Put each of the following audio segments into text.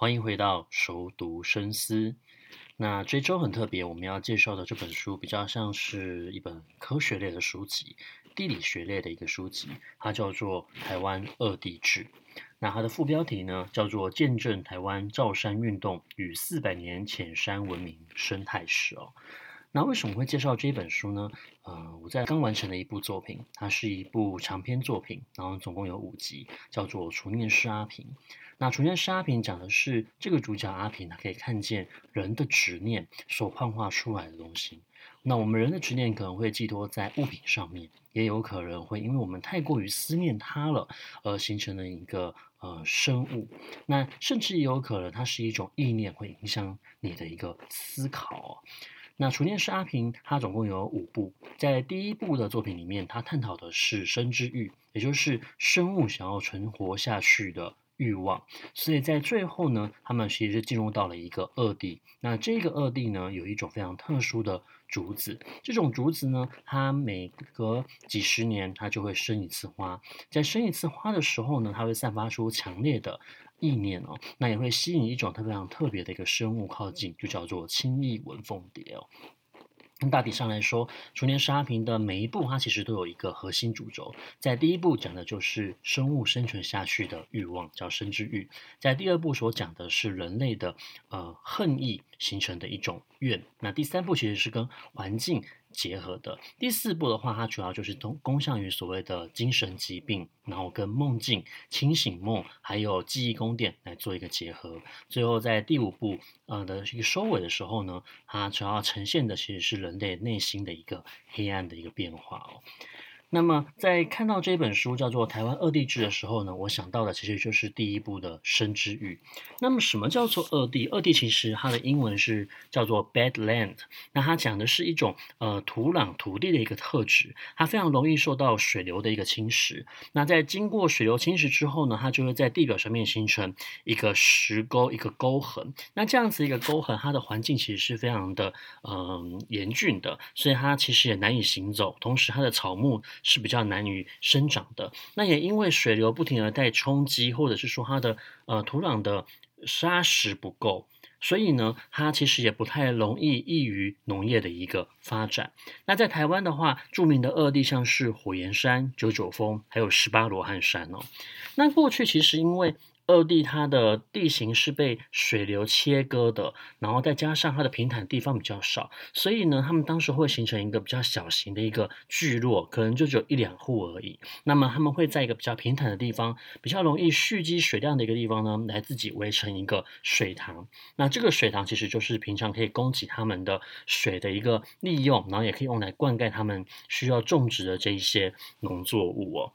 欢迎回到熟读深思。那这周很特别，我们要介绍的这本书比较像是一本科学类的书籍，地理学类的一个书籍，它叫做《台湾二地志》。那它的副标题呢，叫做《见证台湾造山运动与四百年浅山文明生态史》哦。那为什么会介绍这本书呢？呃，我在刚完成的一部作品，它是一部长篇作品，然后总共有五集，叫做《除念师阿平》。那《除念师阿平》讲的是这个主角阿平，他可以看见人的执念所幻化出来的东西。那我们人的执念可能会寄托在物品上面，也有可能会因为我们太过于思念它了，而形成了一个呃生物。那甚至也有可能它是一种意念，会影响你的一个思考。那《储念师阿平》它总共有五部，在第一部的作品里面，它探讨的是生之欲，也就是生物想要存活下去的欲望。所以在最后呢，他们其实进入到了一个恶地。那这个恶地呢，有一种非常特殊的竹子，这种竹子呢，它每隔几十年，它就会生一次花。在生一次花的时候呢，它会散发出强烈的意念哦，那也会吸引一种特别非常特别的一个生物靠近，就叫做青翼文凤蝶哦。大体上来说，《储念师阿平》的每一步，它其实都有一个核心主轴。在第一步讲的就是生物生存下去的欲望，叫生之欲；在第二步所讲的是人类的呃恨意形成的一种愿。那第三步其实是跟环境结合的。第四步的话，它主要就是通攻向于所谓的精神疾病，然后跟梦境、清醒梦还有记忆宫殿来做一个结合。最后在第五步呃的一个收尾的时候呢，它主要呈现的其实是人类内心的一个黑暗的一个变化哦。那么，在看到这本书叫做《台湾二地志》的时候呢，我想到的其实就是第一部的生之欲。那么，什么叫做二地？二地其实它的英文是叫做 bad land。那它讲的是一种呃土壤、土地的一个特质，它非常容易受到水流的一个侵蚀。那在经过水流侵蚀之后呢，它就会在地表上面形成一个石沟、一个沟痕。那这样子一个沟痕，它的环境其实是非常的嗯、严峻的，所以它其实也难以行走。同时，它的草木是比较难于生长的，那也因为水流不停地在冲击，或者是说它的呃土壤的沙石不够，所以呢，它其实也不太容易易于农业的一个发展。那在台湾的话，著名的恶地像是火焰山、九九峰，还有十八罗汉山哦。那过去其实因为二地它的地形是被水流切割的，然后再加上它的平坦地方比较少，所以呢，他们当时会形成一个比较小型的一个聚落，可能就只有一两户而已。那么他们会在一个比较平坦的地方，比较容易蓄积水量的一个地方呢，来自己围成一个水塘。那这个水塘其实就是平常可以供给他们的水的一个利用，然后也可以用来灌溉他们需要种植的这一些农作物哦。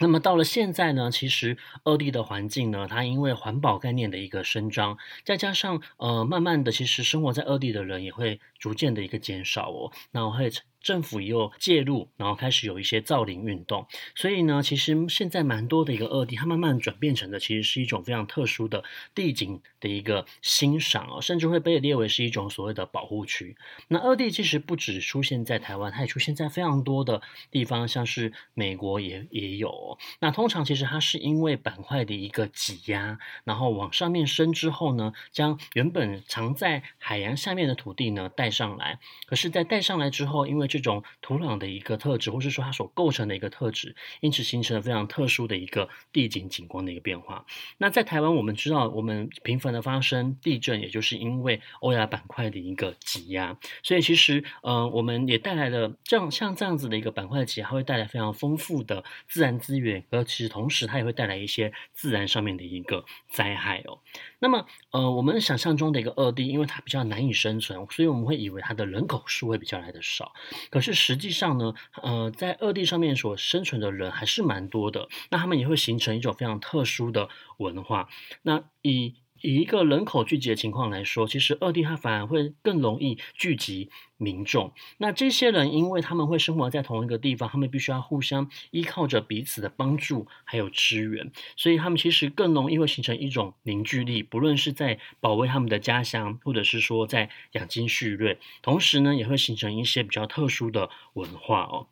那么到了现在呢，其实二地的环境呢，它因为环保概念的一个伸张，再加上呃，慢慢的，其实生活在二地的人也会逐渐的一个减少哦，那我会。政府又介入，然后开始有一些造林运动，所以呢，其实现在蛮多的一个二地，它慢慢转变成的其实是一种非常特殊的地景的一个欣赏哦，甚至会被列为是一种所谓的保护区。那二地其实不只出现在台湾，它也出现在非常多的地方，像是美国也也有。那通常其实它是因为板块的一个挤压，然后往上面升之后呢，将原本藏在海洋下面的土地呢带上来。可是，在带上来之后，因为这种土壤的一个特质，或是说它所构成的一个特质，因此形成了非常特殊的一个地景景观的一个变化。那在台湾，我们知道，我们频繁的发生地震，也就是因为欧亚板块的一个挤压。所以其实，呃，我们也带来了这样像这样子的一个板块挤压，它会带来非常丰富的自然资源，而其实同时它也会带来一些自然上面的一个灾害哦。那么，呃，我们想象中的一个二地，因为它比较难以生存，所以我们会以为它的人口数会比较来的少。可是实际上呢，呃，在二地上面所生存的人还是蛮多的。那他们也会形成一种非常特殊的文化。那以以一个人口聚集的情况来说，其实二地它反而会更容易聚集民众。那这些人，因为他们会生活在同一个地方，他们必须要互相依靠着彼此的帮助还有支援，所以他们其实更容易会形成一种凝聚力。不论是在保卫他们的家乡，或者是说在养精蓄锐，同时呢，也会形成一些比较特殊的文化哦。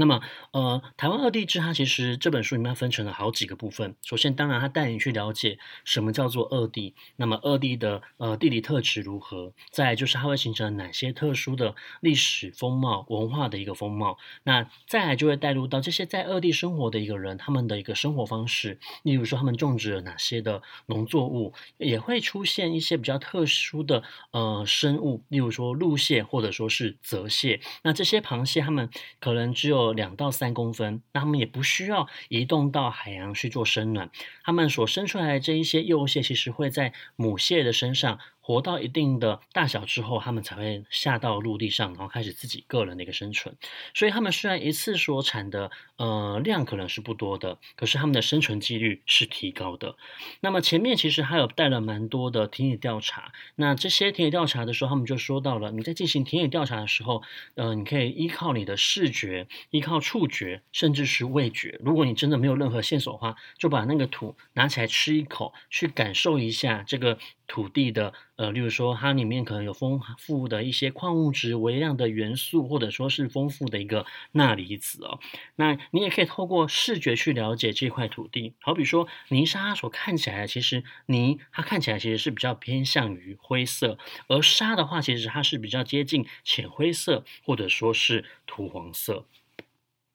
那么，呃，台湾二地志它其实这本书里面分成了好几个部分。首先，当然它带你去了解什么叫做二地，那么二地的呃地理特质如何，再就是它会形成哪些特殊的历史风貌、文化的一个风貌。那再来就会带入到这些在二地生活的一个人，他们的一个生活方式，例如说他们种植了哪些的农作物，也会出现一些比较特殊的呃生物，例如说陆蟹或者说是泽蟹。那这些螃蟹它们可能只有两到三公分，那他们也不需要移动到海洋去做生卵，他们所生出来的这一些幼蟹，其实会在母蟹的身上。活到一定的大小之后，他们才会下到陆地上，然后开始自己个人的一个生存。所以他们虽然一次所产的呃量可能是不多的，可是他们的生存几率是提高的。那么前面其实还有带了蛮多的田野调查。那这些田野调查的时候，他们就说到了，你在进行田野调查的时候，呃，你可以依靠你的视觉、依靠触觉，甚至是味觉。如果你真的没有任何线索的话，就把那个土拿起来吃一口，去感受一下这个。土地的呃，例如说它里面可能有丰富的一些矿物质、微量的元素，或者说是丰富的一个钠离子哦。那你也可以透过视觉去了解这块土地。好比说泥沙，所看起来其实泥它看起来其实是比较偏向于灰色，而沙的话，其实它是比较接近浅灰色，或者说是土黄色。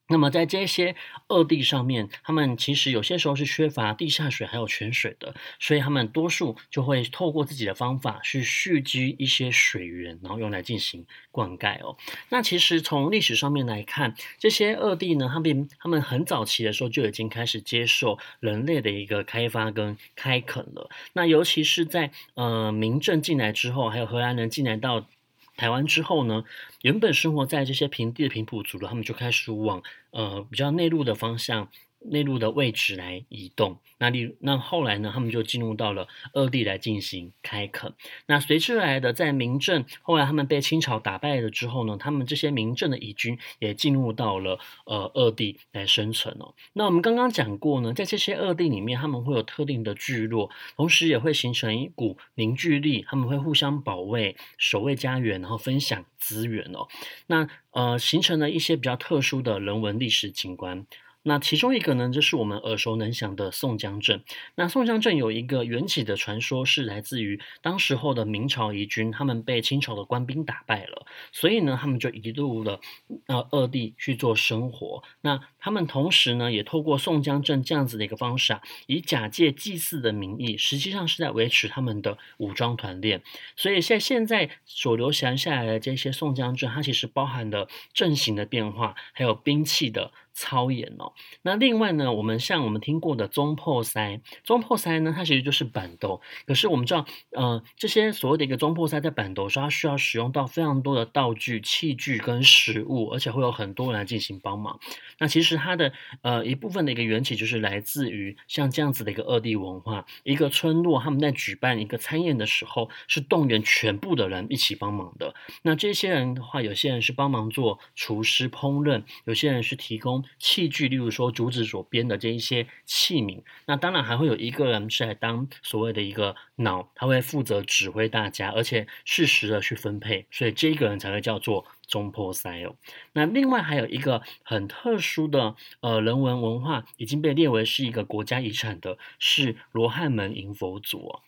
那么在这些恶地上面，他们其实有些时候是缺乏地下水还有泉水的，所以他们多数就会透过自己的方法去蓄积一些水源，然后用来进行灌溉哦。那其实从历史上面来看，这些恶地呢，他们他们很早期的时候就已经开始接受人类的一个开发跟开垦了。那尤其是在呃明郑进来之后，还有荷兰人进来到。台湾之后呢，原本生活在这些平地的平埔族了，他们就开始往呃比较内陆的方向。内陆的位置来移动，那例那后来呢，他们就进入到了二地来进行开垦。那随之而来的，在明郑后来他们被清朝打败了之后呢，他们这些明郑的移军也进入到了呃二地来生存哦。那我们刚刚讲过呢，在这些二地里面，他们会有特定的聚落，同时也会形成一股凝聚力，他们会互相保卫、守卫家园，然后分享资源哦。那呃，形成了一些比较特殊的人文历史景观。那其中一个呢，就是我们耳熟能详的宋江镇。那宋江镇有一个缘起的传说，是来自于当时候的明朝遗军，他们被清朝的官兵打败了，所以呢，他们就一路的呃二地去做生活。那他们同时呢，也透过宋江镇这样子的一个方式啊，以假借祭祀的名义，实际上是在维持他们的武装团练。所以在现在所流传下来的这些宋江镇，它其实包含了阵型的变化，还有兵器的。操演哦，那另外呢，我们像我们听过的总铺师，总铺师呢，它其实就是板斗。可是我们知道，呃，这些所谓的一个总铺师在板斗，它需要使用到非常多的道具、器具跟食物，而且会有很多人来进行帮忙。那其实它的呃一部分的一个缘起，就是来自于像这样子的一个二地文化。一个村落他们在举办一个餐宴的时候，是动员全部的人一起帮忙的。那这些人的话，有些人是帮忙做厨师烹饪，有些人是提供。器具，例如说竹子所编的这一些器皿，那当然还会有一个人是来当所谓的一个脑，他会负责指挥大家，而且适时的去分配，所以这个人才会叫做中破塞哦。那另外还有一个很特殊的呃人文文化，已经被列为是一个国家遗产的，是罗汉门迎佛祖。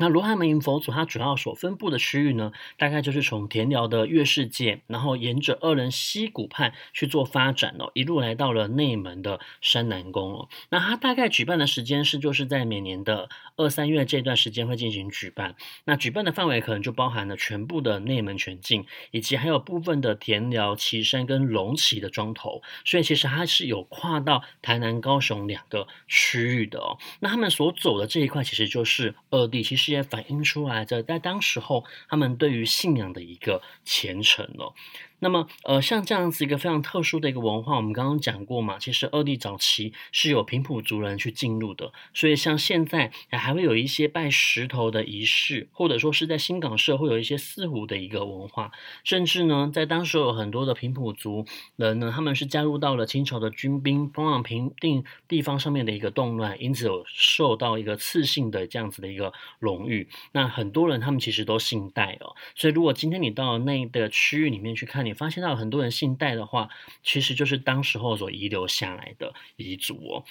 那罗汉门迎佛祖，它主要所分布的区域呢，大概就是从田寮的月世界，然后沿着二仁溪谷畔去做发展哦，一路来到了内门的山南宫哦。那它大概举办的时间是，就是在每年的二三月这段时间会进行举办。那举办的范围可能就包含了全部的内门全境，以及还有部分的田寮、旗山跟龙崎的庄头。所以其实它是有跨到台南、高雄两个区域的哦。那他们所走的这一块，其实就是二地，其实。也反映出来的，在当时候他们对于信仰的一个虔诚了。那么，呃，像这样子一个非常特殊的一个文化，我们刚刚讲过嘛，其实二地早期是有平埔族人去进入的，所以像现在还会有一些拜石头的仪式，或者说是在新港社会有一些四湖的一个文化，甚至呢，在当时有很多的平埔族人呢，他们是加入到了清朝的军兵，帮忙平定地方上面的一个动乱，因此有受到一个次性的这样子的一个笼荣誉。那很多人他们其实都姓戴哦，所以如果今天你到那个区域里面去看，你发现到很多人姓戴的话，其实就是当时候所遗留下来的遗嘱哦。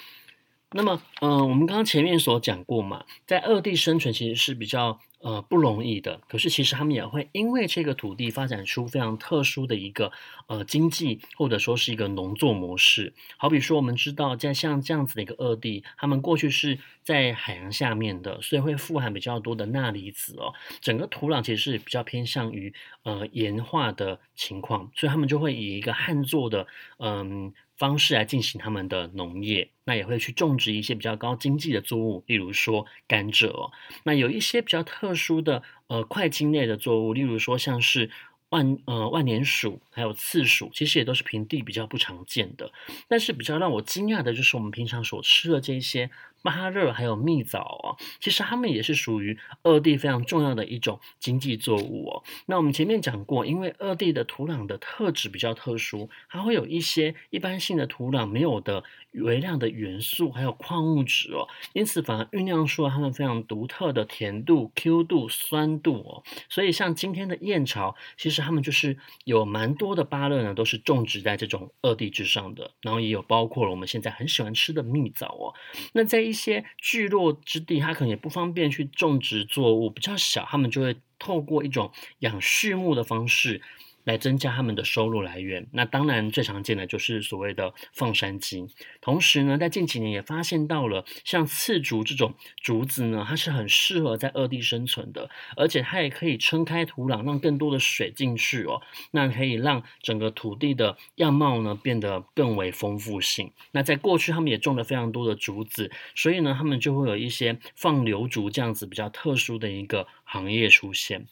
那么，嗯、我们刚刚前面所讲过嘛，在恶地生存其实是比较。呃，不容易的。可是其实他们也会因为这个土地发展出非常特殊的一个呃经济，或者说是一个农作模式。好比说，我们知道在像这样子的一个恶地，他们过去是在海洋下面的，所以会富含比较多的钠离子哦。整个土壤其实是比较偏向于呃盐化的情况，所以他们就会以一个旱作的嗯。方式来进行他们的农业，那也会去种植一些比较高经济的作物，例如说甘蔗。那有一些比较特殊的呃块茎类的作物，例如说像是。万呃万年薯还有刺薯，其实也都是平地比较不常见的。但是比较让我惊讶的就是我们平常所吃的这些芭乐还有蜜枣哦，其实它们也是属于二地非常重要的一种经济作物哦。那我们前面讲过，因为二地的土壤的特质比较特殊，它会有一些一般性的土壤没有的微量的元素还有矿物质哦，因此反而酝酿出了它们非常独特的甜度、Q 度、酸度哦。所以像今天的燕巢，其实。他们就是有蛮多的芭乐呢，都是种植在这种二地之上的，然后也有包括了我们现在很喜欢吃的蜜枣哦。那在一些聚落之地，它可能也不方便去种植作物，比较小，他们就会透过一种养畜牧的方式。来增加他们的收入来源。那当然最常见的就是所谓的放山鸡。同时呢，在近几年也发现到了像刺竹这种竹子呢，它是很适合在恶地生存的，而且它也可以撑开土壤，让更多的水进去哦。那可以让整个土地的样貌呢变得更为丰富性。那在过去他们也种了非常多的竹子，所以呢，他们就会有一些放流竹这样子比较特殊的一个行业出现。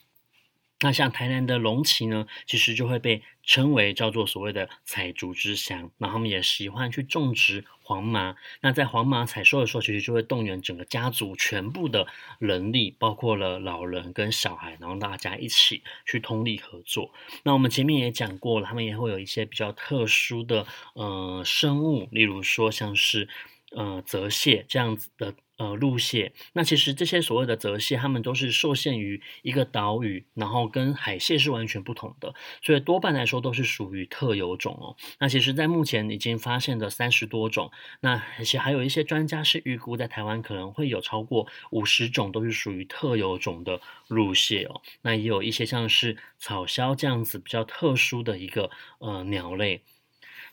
那像台南的龙崎呢，其实就会被称为叫做所谓的采竹之乡。那他们也喜欢去种植黄麻。那在黄麻采收的时候，其实就会动员整个家族全部的人力，包括了老人跟小孩，然后大家一起去通力合作。那我们前面也讲过了，他们也会有一些比较特殊的呃生物，例如说像是呃泽蟹这样子的。呃，陆蟹，那其实这些所谓的泽蟹，它们都是受限于一个岛屿，然后跟海蟹是完全不同的，所以多半来说都是属于特有种哦。那其实，在目前已经发现的三十多种，那而且还有一些专家是预估在台湾可能会有超过五十种都是属于特有种的陆蟹哦。那也有一些像是草鸮这样子比较特殊的一个呃鸟类。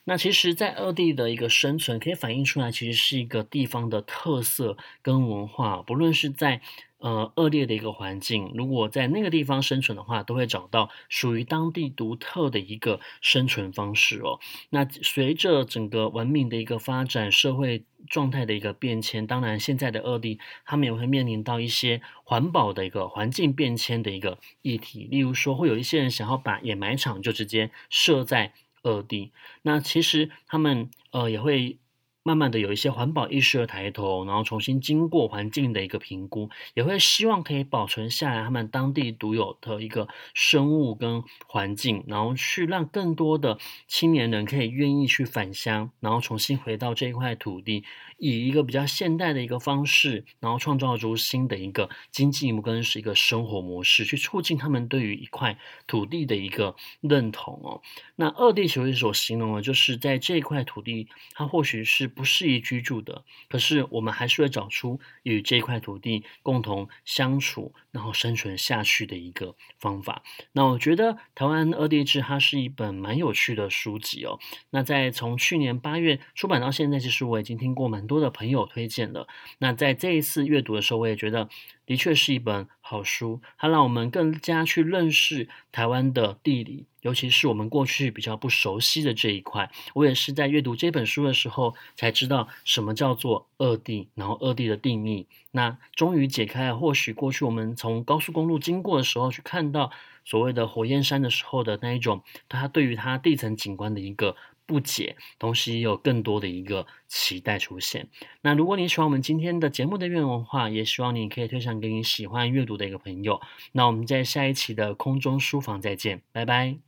那其实，在二地的一个生存，可以反映出来，其实是一个地方的特色跟文化。不论是在呃恶劣的一个环境，如果在那个地方生存的话，都会找到属于当地独特的一个生存方式哦。那随着整个文明的一个发展，社会状态的一个变迁，当然现在的恶地，他们也会面临到一些环保的一个环境变迁的一个议题。例如说，会有一些人想要把掩埋场就直接设在。二 D，，那其实他们呃也会。慢慢的有一些环保意识的抬头，然后重新经过环境的一个评估，也会希望可以保存下来他们当地独有的一个生物跟环境，然后去让更多的青年人可以愿意去返乡，然后重新回到这一块土地，以一个比较现代的一个方式，然后创造出新的一个经济跟是一个生活模式，去促进他们对于一块土地的一个认同哦。那二地球所形容的，就是在这块土地，它或许是。不适宜居住的，可是我们还是会找出与这块土地共同相处，然后生存下去的一个方法。那我觉得《台湾二地志》它是一本蛮有趣的书籍哦。那在从去年八月出版到现在，其实我已经听过蛮多的朋友推荐了。那在这一次阅读的时候，我也觉得。的确是一本好书，它让我们更加去认识台湾的地理，尤其是我们过去比较不熟悉的这一块。我也是在阅读这本书的时候才知道什么叫做二地，然后二地的定义。那终于解开了，或许过去我们从高速公路经过的时候去看到所谓的火焰山的时候的那一种，它对于它地层景观的一个。不解，同时也有更多的一个期待出现。那如果你喜欢我们今天的节目的内容的话，也希望你可以推荐给你喜欢阅读的一个朋友。那我们在下一期的空中书房再见，拜拜。